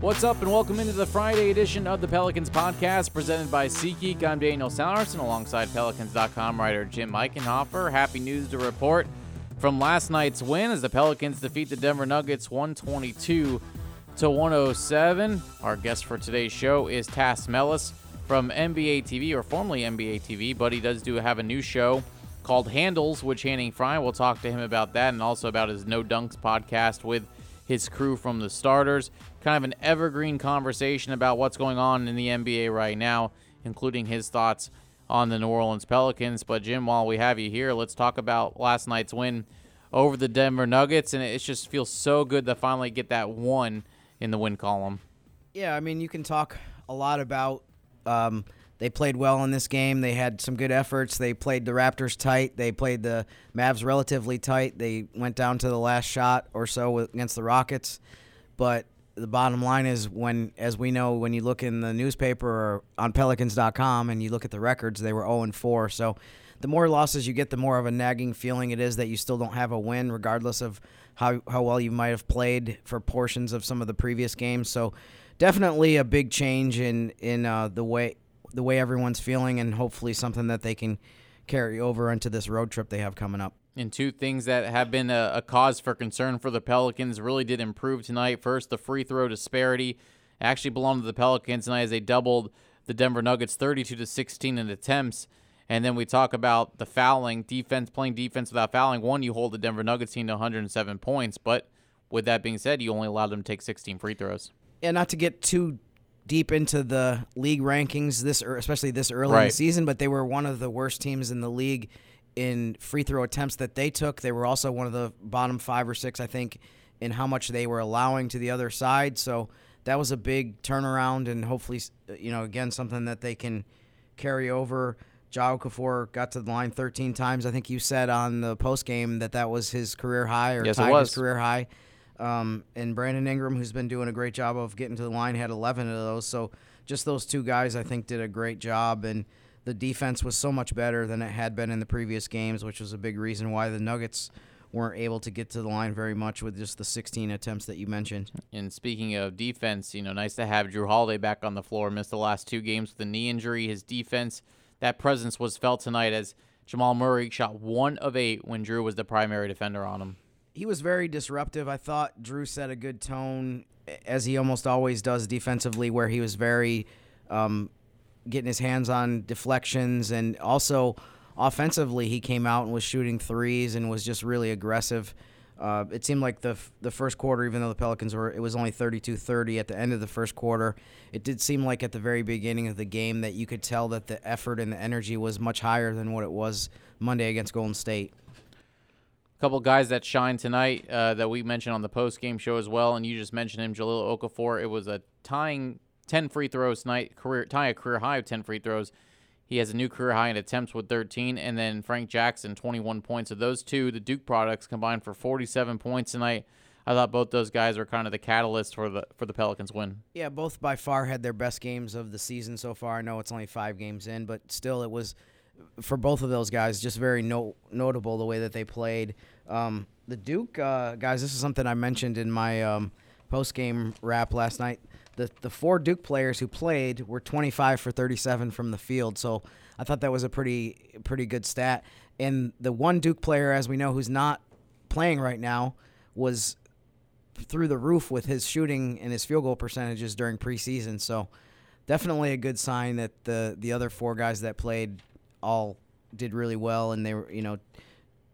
What's up, and welcome into the Friday edition of the Pelicans podcast presented by SeatGeek. I'm Daniel Salerson alongside Pelicans.com writer Jim Eichenhofer. Happy news to report from last night's win as the Pelicans defeat the Denver Nuggets 122 to 107. Our guest for today's show is Tas Melas from NBA TV, or formerly NBA TV, but he does do have a new show called Handles with Channing Frye. We'll talk to him about that and also about his No Dunks podcast with his crew from the starters. Kind of an evergreen conversation about what's going on in the NBA right now, including his thoughts on the New Orleans Pelicans. But, Jim, while we have you here, let's talk about last night's win over the Denver Nuggets. And it just feels so good to finally get that one in the win column. Yeah, I mean, you can talk a lot about. Um, they played well in this game. They had some good efforts. They played the Raptors tight. They played the Mavs relatively tight. They went down to the last shot or so against the Rockets. But the bottom line is when as we know when you look in the newspaper or on pelicans.com and you look at the records, they were 0 and 4. So the more losses you get, the more of a nagging feeling it is that you still don't have a win regardless of how how well you might have played for portions of some of the previous games. So definitely a big change in in uh, the way the way everyone's feeling, and hopefully something that they can carry over into this road trip they have coming up. And two things that have been a, a, cause for concern for the Pelicans really did improve tonight. First, the free throw disparity actually belonged to the Pelicans tonight as they doubled the Denver Nuggets 32 to 16 in attempts. And then we talk about the fouling, defense playing defense without fouling. One, you hold the Denver Nuggets team to 107 points, but with that being said, you only allowed them to take 16 free throws. And not to get too deep into the league rankings this er, especially this early right. in the season, but they were one of the worst teams in the league in free throw attempts that they took. They were also one of the bottom 5 or 6 I think in how much they were allowing to the other side. So that was a big turnaround and hopefully you know again something that they can carry over. Jahlil Okafor got to the line 13 times. I think you said on the post game that that was his career high or yes, tied his career high. Um, and Brandon Ingram, who's been doing a great job of getting to the line, had 11 of those. So just those two guys, I think, did a great job. And the defense was so much better than it had been in the previous games, which was a big reason why the Nuggets weren't able to get to the line very much with just the 16 attempts that you mentioned. And speaking of defense, you know, nice to have Jrue Holiday back on the floor. Missed the last two games with a knee injury. His defense, that presence was felt tonight as Jamal Murray shot one of eight when Jrue was the primary defender on him he was very disruptive. I thought Jrue set a good tone, as he almost always does defensively, where he was very um, getting his hands on deflections and also offensively he came out and was shooting threes and was just really aggressive. Uh, it seemed like the the first quarter, even though the Pelicans were, it was only 32-30 at the end of the first quarter. It did seem like at the very beginning of the game that you could tell that the effort and the energy was much higher than what it was Monday against Golden State A couple guys that shine tonight uh, that we mentioned on the post game show as well, and you just mentioned him, Jahlil Okafor. It was a tying ten free throws tonight, career tying a career high of ten free throws. He has a new career high in attempts with 13, and then Frank Jackson 21 points. So those two, the Duke products, combined for 47 points tonight. I thought both those guys were kind of the catalyst for the for the Pelicans win. Yeah, both by far had their best games of the season so far. I know it's only five games in, but still, it was for both of those guys, just very no, notable the way that they played. Um, the Duke uh, guys, this is something I mentioned in my um, post game wrap last night. The the four Duke players who played were 25 for 37 from the field, so I thought that was a pretty pretty good stat. And the one Duke player, as we know, who's not playing right now, was through the roof with his shooting and his field goal percentages during preseason. So definitely a good sign that the the other four guys that played all did really well, and they were you know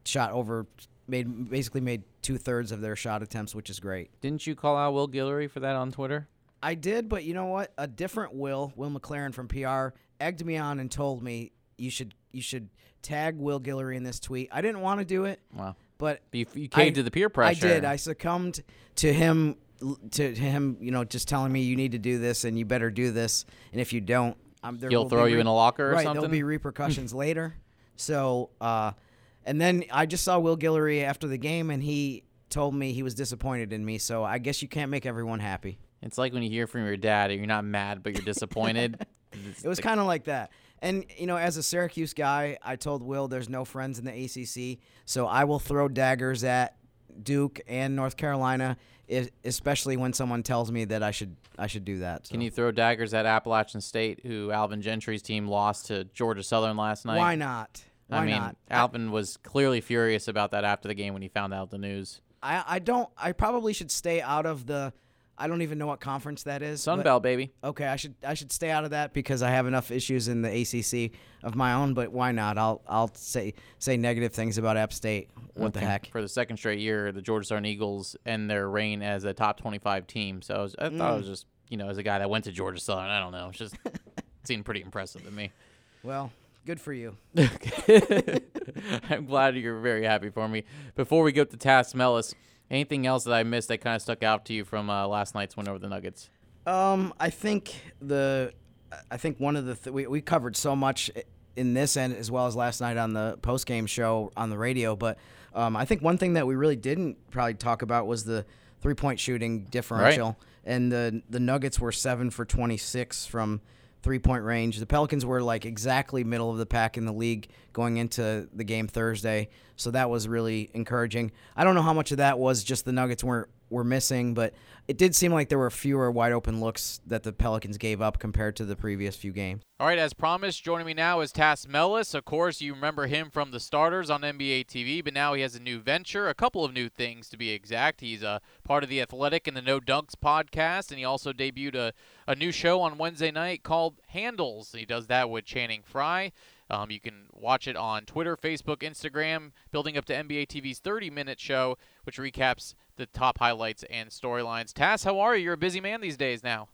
shot over made basically made two thirds of their shot attempts, which is great. Didn't you call out Will Guillory for that on Twitter? I did, but you know what? A different Will, Will McLaren from PR, egged me on and told me you should you should tag Will Guillory in this tweet. I didn't want to do it. Wow. But you, you caved I, to the peer pressure. I did. I succumbed to him to him, you know, just telling me you need to do this and you better do this, and if you don't, um, He'll throw you re- in a locker or right, something. There'll be repercussions later. So, uh, and then I just saw Will Guillory after the game, and he told me he was disappointed in me. So I guess you can't make everyone happy. It's like when you hear from your dad, and you're not mad, but you're disappointed. it was kind of like that. And you know, as a Syracuse guy, I told Will there's no friends in the ACC, so I will throw daggers at Duke and North Carolina, especially when someone tells me that I should I should do that. So. Can you throw daggers at Appalachian State, who Alvin Gentry's team lost to Georgia Southern last night? Why not? Why I mean, not? Alvin was clearly furious about that after the game when he found out the news. I I don't. I probably should stay out of the I don't even know what conference that is. Sun Belt, baby. Okay, I should I should stay out of that because I have enough issues in the ACC of my own. But why not? I'll I'll say say negative things about App State. What okay. the heck? For the second straight year, the Georgia Southern Eagles end their reign as a top twenty-five team. So I, was, I thought mm. it was just you know as a guy that went to Georgia Southern, I don't know, it's just seemed pretty impressive to me. Well, Good for you. I'm glad you're very happy for me. Before we go to TAS Melas, Anything else that I missed that kind of stuck out to you from uh, last night's win over the Nuggets? Um, I think the, I think one of the th- we we covered so much in this end as well as last night on the post game show on the radio, but um, I think one thing that we really didn't probably talk about was the three point shooting differential, right. and the the Nuggets were seven for twenty six from three point range. The Pelicans were like exactly middle of the pack in the league going into the game Thursday, so that was really encouraging. I don't know how much of that was just the Nuggets weren't were missing, but it did seem like there were fewer wide open looks that the Pelicans gave up compared to the previous few games. All right, as promised, joining me now is TAS Melas. Of course, you remember him from the starters on NBA TV, but now he has a new venture, a couple of new things to be exact. He's a part of the Athletic and the No Dunks podcast, and he also debuted a, a new show on Wednesday night called Handles. He does that with Channing Frye. Um, you can watch it on Twitter, Facebook, Instagram, building up to NBA TV's 30 minute show, which recaps the top highlights and storylines. TAS, how are you? You're a busy man these days now.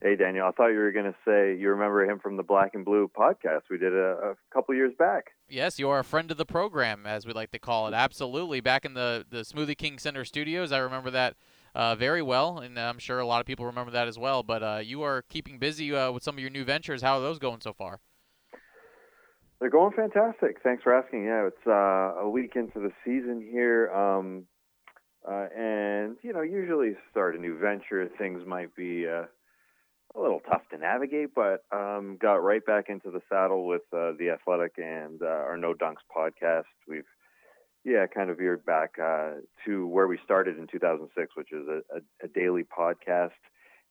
Hey, Daniel, I thought you were going to say you remember him from the Black and Blue podcast we did a, a couple years back. Yes, you are a friend of the program, as we like to call it. Absolutely. Back in the, the Smoothie King Center studios, I remember that uh, very well, and I'm sure a lot of people remember that as well. But uh, you are keeping busy uh, with some of your new ventures. How are those going so far? They're going fantastic. Thanks for asking. Yeah, it's uh, a week into the season here. Um, uh, and, you know, usually start a new venture, things might be uh, a little tough to navigate, but um, got right back into the saddle with uh, The Athletic and uh, our No Dunks podcast. We've, yeah, kind of veered back uh, to where we started in 2006, which is a, a, a daily podcast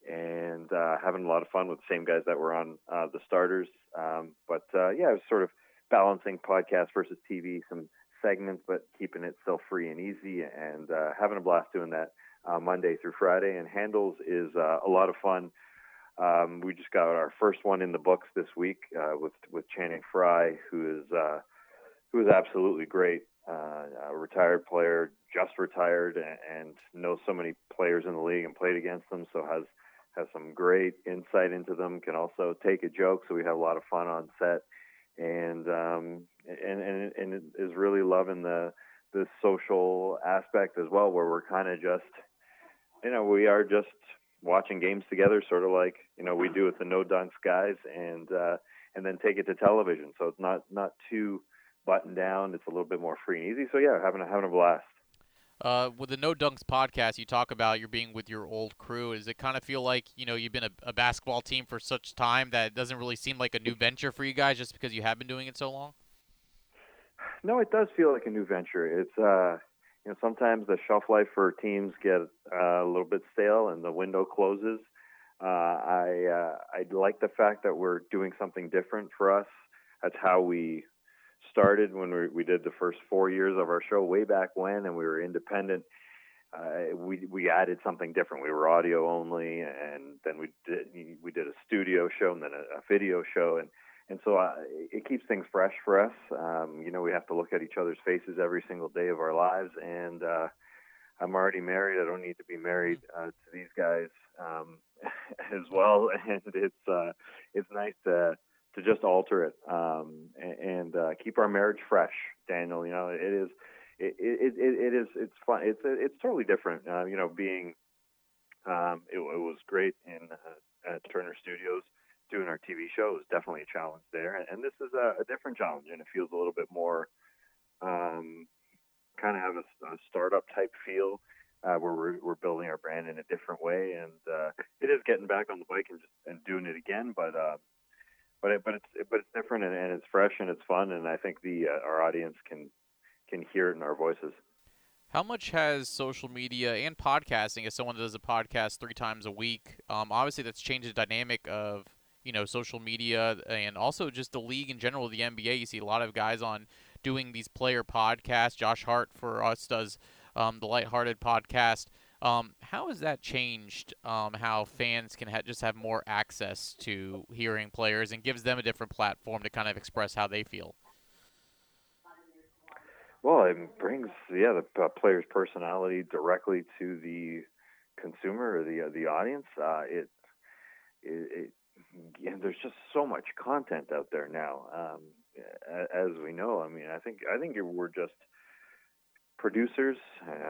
and uh, having a lot of fun with the same guys that were on the starters. Um, but yeah, it was sort of balancing podcast versus TV, some segments, but keeping it still free and easy, and uh, having a blast doing that uh, Monday through Friday. And Handles is uh, a lot of fun. Um, we just got our first one in the books this week uh, with with Channing Frye, who is uh, who is absolutely great. Uh, a retired player, just retired, and, and knows so many players in the league and played against them, so has has some great insight into them. Can also take a joke, so we have a lot of fun on set and um, and and and is really loving the the social aspect as well, where we're kind of just you know we are just watching games together, sort of like you know we do with the No Dunks guys, and uh, and then take it to television. So it's not not too buttoned down. It's a little bit more free and easy. So yeah, having having a blast. Uh, with the No Dunks podcast, you talk about you're being with your old crew. Does it kind of feel like you know you've been a, a, basketball team for such time that it doesn't really seem like a new venture for you guys just because you have been doing it so long? No, it does feel like a new venture. It's uh, you know sometimes the shelf life for teams get uh, a little bit stale and the window closes. Uh, I uh, I like the fact that we're doing something different for us. That's how we started when we, we did the first four years of our show way back when, and we were independent. Uh, we we added something different. We were audio only, and then we did we did a studio show and then a, a video show, and and so uh, it keeps things fresh for us. Um, you know, we have to look at each other's faces every single day of our lives, and uh, I'm already married. I don't need to be married uh, to these guys um, as well, and it's uh, it's nice to to just alter it um, and, and uh, keep our marriage fresh, Daniel. You know, it is it it, it, it is it's fun. It's it's totally different. Uh, you know, being um, it, it was great in uh, at Turner Studios doing our TV show was definitely a challenge there, and this is a, a different challenge, and it feels a little bit more um, kind of have a, a startup type feel. Uh, where we're, we're building our brand in a different way, and uh, it is getting back on the bike and just and doing it again. But uh, but it, but it's but it's different and, and, it's fresh and it's fun and I think the uh, our audience can can hear it in our voices. How much has social media and podcasting, as someone that does a podcast three times a week, um, obviously that's changed the dynamic of you know social media and also just the league in general, the NBA. You see a lot of guys on doing these player podcasts. Josh Hart for us does um, the Lighthearted podcast. Um, how has that changed um, how fans can ha- just have more access to hearing players and gives them a different platform to kind of express how they feel? Well, it brings yeah the uh, player's personality directly to the consumer or the uh, the audience. Uh, it, it, it yeah, there's just so much content out there now. Um, as we know, I mean, I think I think we're just producers.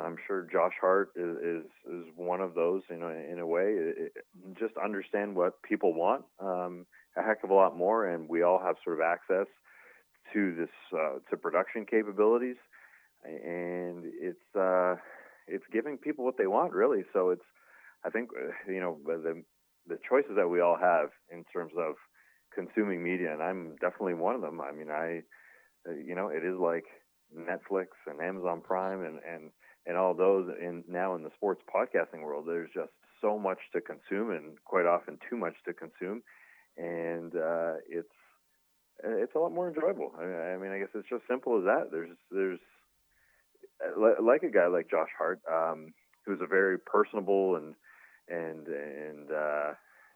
I'm sure Josh Hart is, is, is one of those. You know, in a way, it, just understand what people want um, a heck of a lot more, and we all have sort of access to this uh, to production capabilities, and it's uh, it's giving people what they want really. So it's I think uh, you know the the choices that we all have in terms of consuming media, and I'm definitely one of them. I mean, I uh, you know it is like Netflix and Amazon Prime and and and all those. And now in the sports podcasting world, there's just so much to consume, and quite often too much to consume, and uh, it's it's a lot more enjoyable. I, mean, I guess it's just simple as that. There's there's like a guy like Josh Hart, um, who's a very personable and and and uh,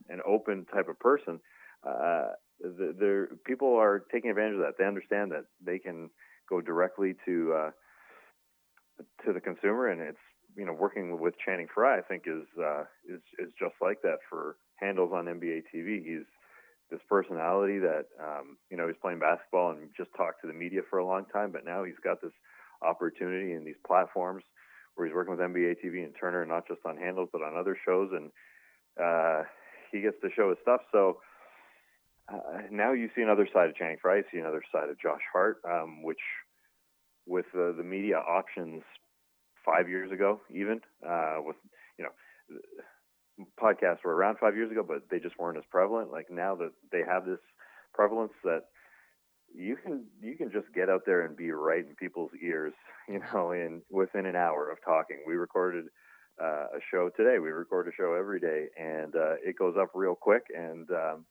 an open type of person. Uh, there, people are taking advantage of that. They understand that they can go directly to uh, to the consumer, and it's you know working with Channing Frye, I think is uh, is is just like that for handles on NBA TV. He's this personality that um, you know he's playing basketball and just talked to the media for a long time, but now he's got this opportunity in these platforms where he's working with NBA TV and Turner, not just on handles but on other shows, and uh, he gets to show his stuff. So uh, now you see another side of Channing Frye, you see another side of Josh Hart, um, which with uh, the media options five years ago, even uh, with you know podcasts were around five years ago, but they just weren't as prevalent. Like now that they have this prevalence that you can you can just get out there and be right in people's ears, you know, in within an hour of talking. We recorded uh, a show today. We record a show every day, and uh, it goes up real quick. And um,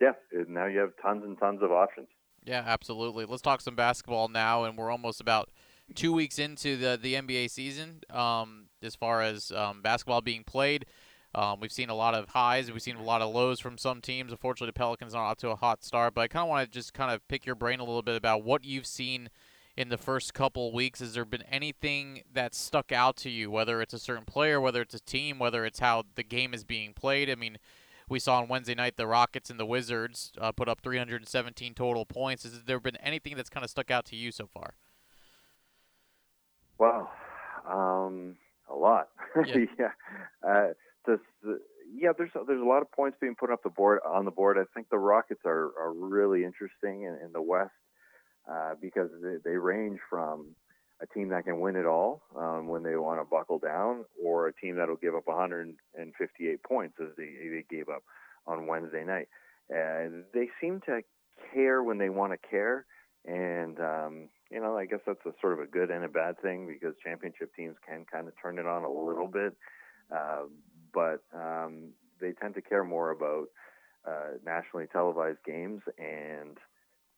yeah, now you have tons and tons of options. Yeah, absolutely. Let's talk some basketball now, and we're almost about two weeks into the the NBA season. Um, as far as um, basketball being played, um, we've seen a lot of highs, we've seen a lot of lows from some teams. Unfortunately, the Pelicans are off to a hot start, but I kind of want to just kind of pick your brain a little bit about what you've seen in the first couple weeks. Has there been anything that stuck out to you, whether it's a certain player, whether it's a team, whether it's how the game is being played? I mean we saw on Wednesday night the Rockets and the Wizards uh, put up 317 total points. Has there been anything that's kind of stuck out to you so far? Wow, um, a lot. Yeah, yeah. Uh, this, uh, yeah. There's there's a lot of points being put up the board on the board. I think the Rockets are are really interesting in, in the West uh, because they, they range from a team that can win it all um, when they want to buckle down, or a team that'll give up 158 points as they, they gave up on Wednesday night. And they seem to care when they want to care, and um, you know I guess that's a sort of a good and a bad thing because championship teams can kind of turn it on a little bit, uh, but um, they tend to care more about uh, nationally televised games and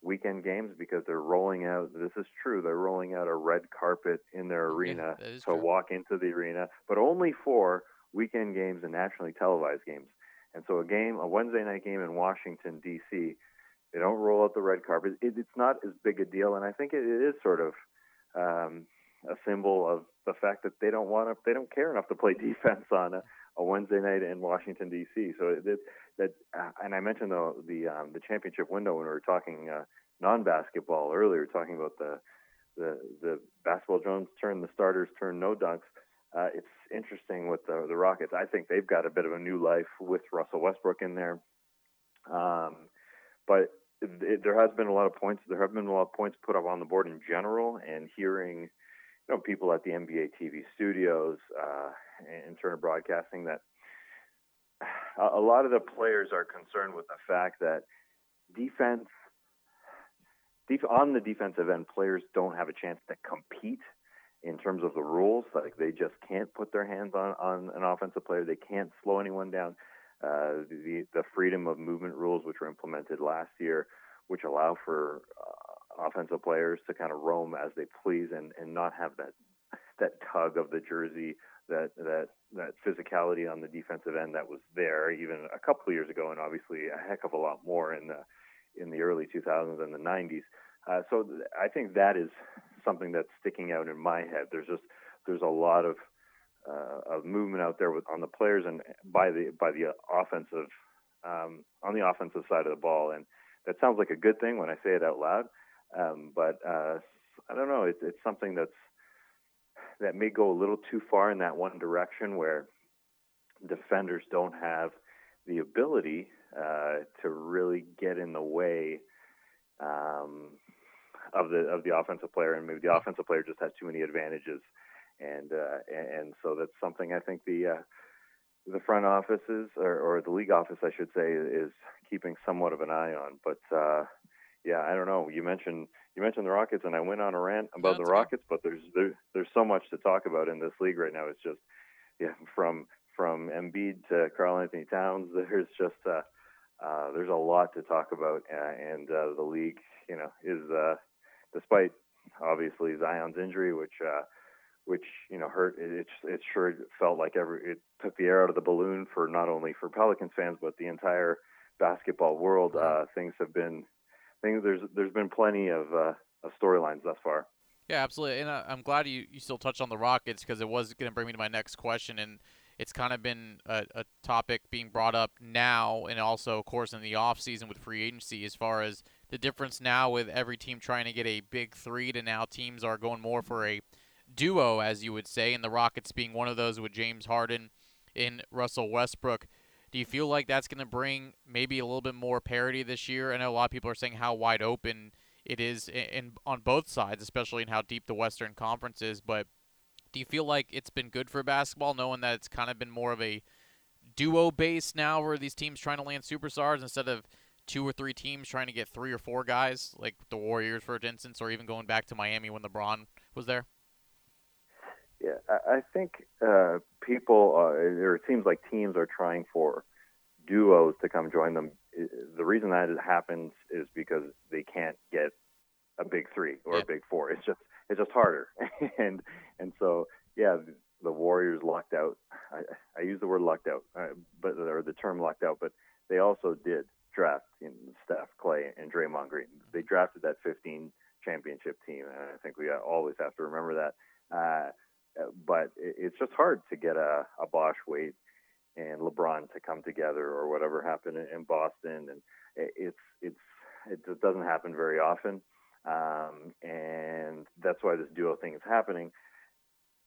weekend games because they're rolling out this is true they're rolling out a red carpet in their arena yeah, to true. walk into the arena but only for weekend games and nationally televised games. And so a game a wednesday night game in washington d.c they don't roll out the red carpet. It, it's not as big a deal and i think it, it is sort of um, a symbol of the fact that they don't want to they don't care enough to play defense on a, a wednesday night in washington d.c so it, it that, uh, and I mentioned the the um, the championship window when we were talking uh, non-basketball earlier, talking about the the the Basketball Jones turn the starters turn no dunks. Uh, it's interesting with the the Rockets. I think they've got a bit of a new life with Russell Westbrook in there, um, but it, there has been a lot of points. There have been a lot of points put up on the board in general, and hearing you know people at the NBA TV studios uh, and Turner Broadcasting that a lot of the players are concerned with the fact that defense, def- on the defensive end, players don't have a chance to compete in terms of the rules. Like they just can't put their hands on on an offensive player. They can't slow anyone down. Uh, the the freedom of movement rules, which were implemented last year, which allow for uh, offensive players to kind of roam as they please and and not have that that tug of the jersey, that that that physicality on the defensive end that was there even a couple of years ago, and obviously a heck of a lot more in the in the early 2000s and the 90s. Uh, so I think that is something that's sticking out in my head. There's just there's a lot of uh, of movement out there with on the players and by the by the offensive um, on the offensive side of the ball, and that sounds like a good thing when I say it out loud. Um, but uh, I don't know. It's it's something that's that may go a little too far in that one direction where defenders don't have the ability uh, to really get in the way um, of the of the offensive player, and maybe the offensive player just has too many advantages, and uh, and, and so that's something I think the uh, the front offices or, or the league office, I should say, is keeping somewhat of an eye on. But uh, yeah, I don't know. You mentioned you mentioned the Rockets, and I went on a rant about the Rockets, but there's there, there's so much to talk about in this league right now. It's just yeah, from from Embiid to Karl-Anthony Towns, there's just uh, uh, there's a lot to talk about, uh, and uh, the league, you know, is uh, despite obviously Zion's injury, which uh, which you know hurt. It, it it sure felt like every it took the air out of the balloon for not only for Pelicans fans but the entire basketball world. Uh, things have been things. There's there's been plenty of uh, of storylines thus far. Yeah, absolutely, and I'm glad you you still touched on the Rockets because it was going to bring me to my next question and it's kind of been a, a, topic being brought up now and also of course in the off season with free agency as far as the difference now with every team trying to get a big three to now teams are going more for a duo as you would say and the rockets being one of those with james harden and russell westbrook do you feel like that's going to bring maybe a little bit more parity this year i know a lot of people are saying how wide open it is in, in on both sides especially in how deep the western conference is but do you feel like it's been good for basketball, knowing that it's kind of been more of a duo base now, where these teams trying to land superstars instead of two or three teams trying to get three or four guys, like the Warriors, for instance, or even going back to Miami when LeBron was there? Yeah, I think uh, people, uh, or it seems like teams are trying for duos to come join them. The reason that it happens is because they can't get a big three or yeah. a big four. It's just it's just harder. and and so yeah, the Warriors lucked out. I, I use the word lucked out, uh, but or the term lucked out, but they also did draft in Steph, Clay, and Draymond Green. They drafted that 15 championship team, and I think we always have to remember that. Uh, but it's just hard to get a, a Bosh Wade and LeBron to come together, or whatever happened in Boston, and it's it's it just doesn't happen very often. Um, and that's why this duo thing is happening.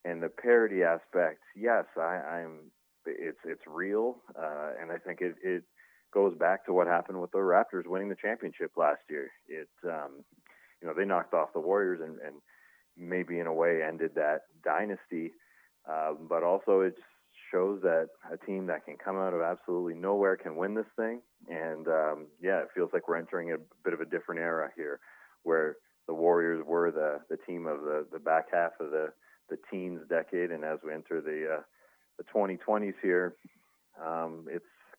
And the parity aspect, yes, I, am It's it's real, uh, and I think it, it goes back to what happened with the Raptors winning the championship last year. It, um, you know, they knocked off the Warriors and, and maybe in a way ended that dynasty. Um, but also it shows that a team that can come out of absolutely nowhere can win this thing. And um, yeah, it feels like we're entering a bit of a different era here where the Warriors were the the team of the the back half of the the teens decade, and as we enter the uh, the 2020s here, um,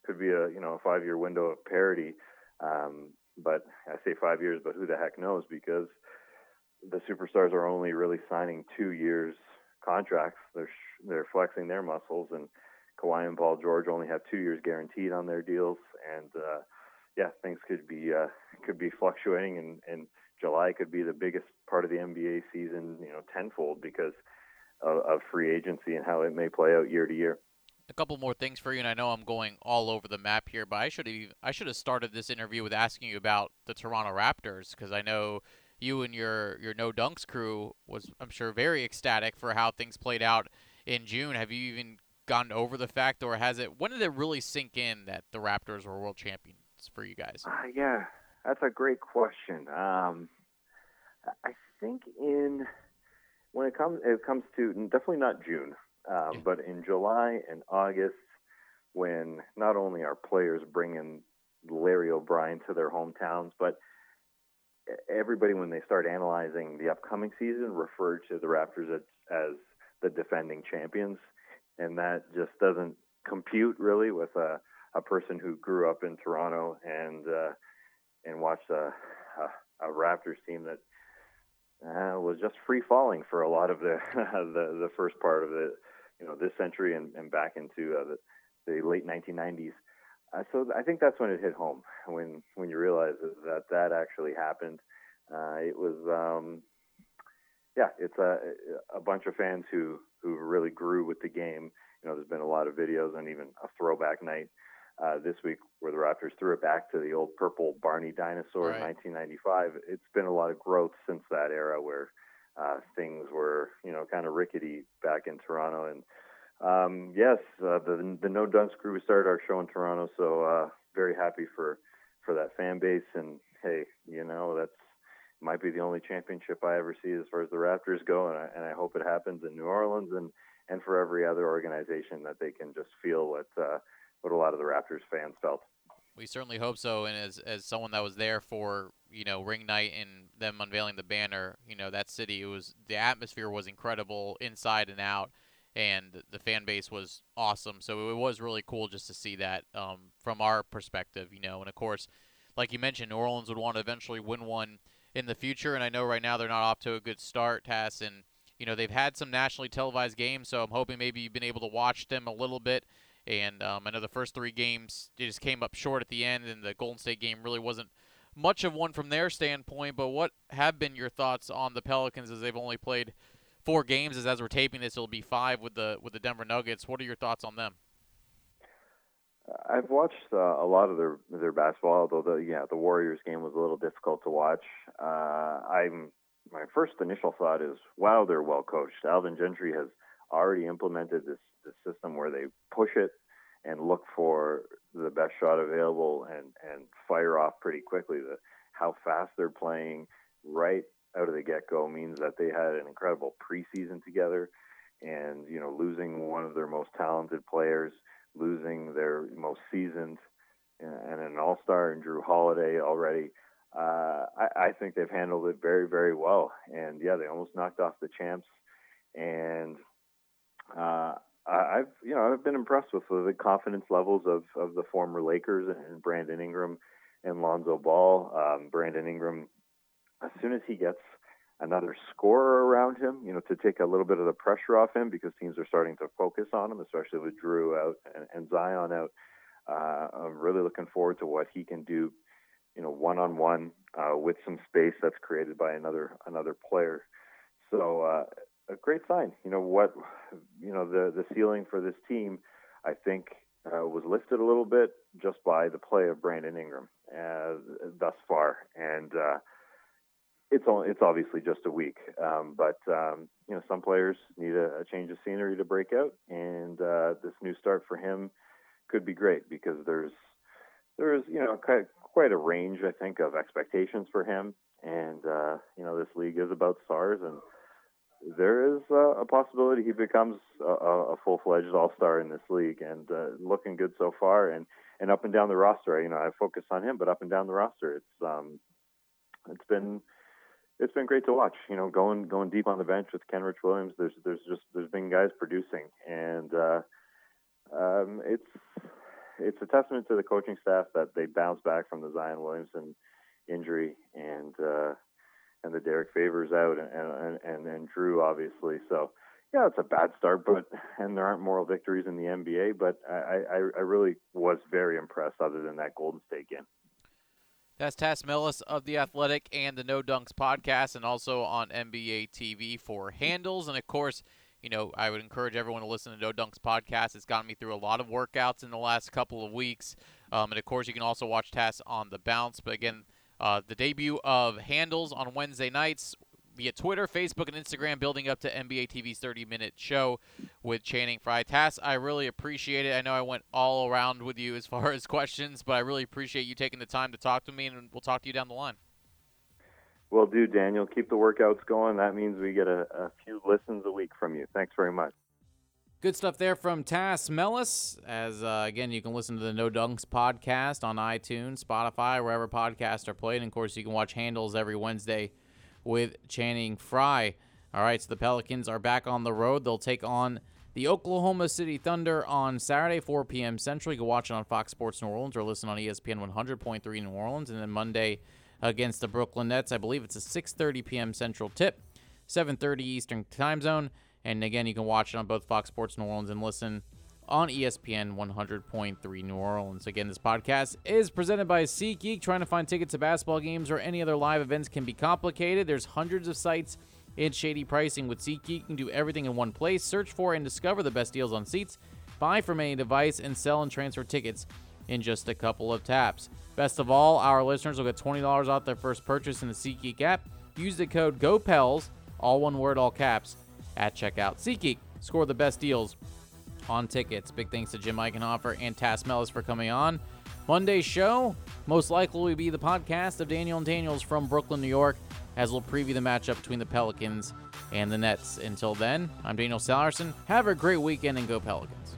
could be a you know a five year window of parity. Um, but I say five years, but who the heck knows? Because the superstars are only really signing two years contracts. They're they're flexing their muscles, and Kawhi and Paul George only have two years guaranteed on their deals. And uh, yeah, things could be uh, could be fluctuating, and, and July could be the biggest part of the NBA season, you know, tenfold because of, of free agency and how it may play out year to year. A couple more things for you, and I know I'm going all over the map here, but I should have I should have started this interview with asking you about the Toronto Raptors because I know you and your your no dunks crew was I'm sure very ecstatic for how things played out in June. Have you even gotten over the fact, or has it? When did it really sink in that the Raptors were world champions for you guys? Uh, yeah, that's a great question. Um, I think in when it comes it comes to definitely not June, um, yeah. but in July and August, when not only our players bring in Larry O'Brien to their hometowns, but everybody when they start analyzing the upcoming season referred to the Raptors as, as the defending champions, and that just doesn't compute really with a a person who grew up in Toronto and uh, and watched a, a, a Raptors team that uh, was just free falling for a lot of the the, the first part of the you know this century and, and back into uh, the, the late 1990s. Uh, so I think that's when it hit home when when you realize that that actually happened. Uh, it was um, yeah, it's a a bunch of fans who who really grew with the game. You know, there's been a lot of videos and even a throwback night uh, this week where the Raptors threw it back to the old purple Barney dinosaur right. in 1995. It's been a lot of growth since that era where uh, things were, you know, kind of rickety back in Toronto. And um, yes, uh, the the No Dunks crew started our show in Toronto, so uh, very happy for for that fan base. And hey, you know, that's might be the only championship I ever see as far as the Raptors go, and I, and I hope it happens in New Orleans and and for every other organization that they can just feel what uh, what a lot of the Raptors fans felt. We certainly hope so. And as as someone that was there for you know ring night and them unveiling the banner, you know that city it was the atmosphere was incredible inside and out, and the fan base was awesome. So it was really cool just to see that um, from our perspective, you know. And of course, like you mentioned, New Orleans would want to eventually win one in the future. And I know right now they're not off to a good start, Tas, and you know they've had some nationally televised games. So I'm hoping maybe you've been able to watch them a little bit and um, I know the first three games they just came up short at the end, and the Golden State game really wasn't much of one from their standpoint. But what have been your thoughts on the Pelicans as they've only played four games? As as we're taping this, it'll be five with the with the Denver Nuggets. What are your thoughts on them? I've watched uh, a lot of their their basketball, although the yeah the Warriors game was a little difficult to watch. Uh, I'm my first initial thought is, wow, they're well coached. Alvin Gentry has already implemented this, this system where they push it and look for the best shot available and, and fire off pretty quickly. The, how fast they're playing right out of the get go means that they had an incredible preseason together. And, you know, losing one of their most talented players, losing their most seasoned and an all star in Jrue Holiday already. Uh, I, I think they've handled it very, very well. And yeah, they almost knocked off the champs. And uh, I've you know I've been impressed with the confidence levels of, of the former Lakers and Brandon Ingram and Lonzo Ball. Um, Brandon Ingram, as soon as he gets another scorer around him, you know, to take a little bit of the pressure off him because teams are starting to focus on him, especially with Jrue out and, and Zion out. Uh, I'm really looking forward to what he can do, you know, one on one with some space that's created by another another player. So uh, a great sign. You know what? You know the the ceiling for this team, I think, uh, was lifted a little bit just by the play of Brandon Ingram uh, thus far, and uh, it's only, it's obviously just a week, um, but um, you know some players need a, a, change of scenery to break out, and uh, this new start for him could be great because there's there's you know quite, quite a range I think of expectations for him, and uh, you know this league is about stars and there is uh, a possibility he becomes a, a full-fledged all-star in this league, and uh, looking good so far. And and up and down the roster, you know, I focus on him, but up and down the roster, it's um, it's been it's been great to watch. You know, going going deep on the bench with Kenrich Williams. There's there's just there's been guys producing, and uh, um, it's it's a testament to the coaching staff that they bounced back from the Zion Williamson injury, and uh, and the Derrick Favors out and and and, and Jrue obviously. So yeah, it's a bad start, but and there aren't moral victories in the NBA. But I I, I really was very impressed, other than that Golden State game. That's Tas Melas of The Athletic and the No Dunks podcast, and also on NBA TV for handles. And of course, you know, I would encourage everyone to listen to No Dunks podcast. It's gotten me through a lot of workouts in the last couple of weeks. Um, and of course, you can also watch Tas on the bounce. But again, uh, the debut of Handles on Wednesday nights via Twitter, Facebook, and Instagram, building up to NBA TV's 30 minute show with Channing Frye. Tas, I really appreciate it. I know I went all around with you as far as questions, but I really appreciate you taking the time to talk to me, and we'll talk to you down the line. Will do, Daniel. Keep the workouts going. That means we get a, a few listens a week from you. Thanks very much. Good stuff there from Tas Melas. As uh, again, you can listen to the No Dunks podcast on iTunes, Spotify, wherever podcasts are played. And of course, you can watch Handles every Wednesday with Channing Frye. All right, so the Pelicans are back on the road. They'll take on the Oklahoma City Thunder on Saturday, 4 p.m. Central. You can watch it on Fox Sports New Orleans or listen on ESPN 100.3 New Orleans. And then Monday against the Brooklyn Nets, I believe it's a 6:30 p.m. Central tip, 7:30 Eastern Time Zone. And again, you can watch it on both Fox Sports New Orleans and listen on ESPN 100.3 New Orleans. Again, this podcast is presented by SeatGeek. Trying to find tickets to basketball games or any other live events can be complicated. There's hundreds of sites and shady pricing with SeatGeek. You can do everything in one place. Search for and discover the best deals on seats. Buy from any device and sell and transfer tickets in just a couple of taps. Best of all, our listeners will get $20 off their first purchase in the SeatGeek app. Use the code GOPELS, all one word, all caps, at checkout. SeatGeek, score the best deals on tickets. Big thanks to Jim Eichenhofer and Tas Melas for coming on. Monday's show most likely will be the podcast of Daniel and Daniels from Brooklyn, New York, as we'll preview the matchup between the Pelicans and the Nets. Until then, I'm Daniel Salerson. Have a great weekend and go Pelicans.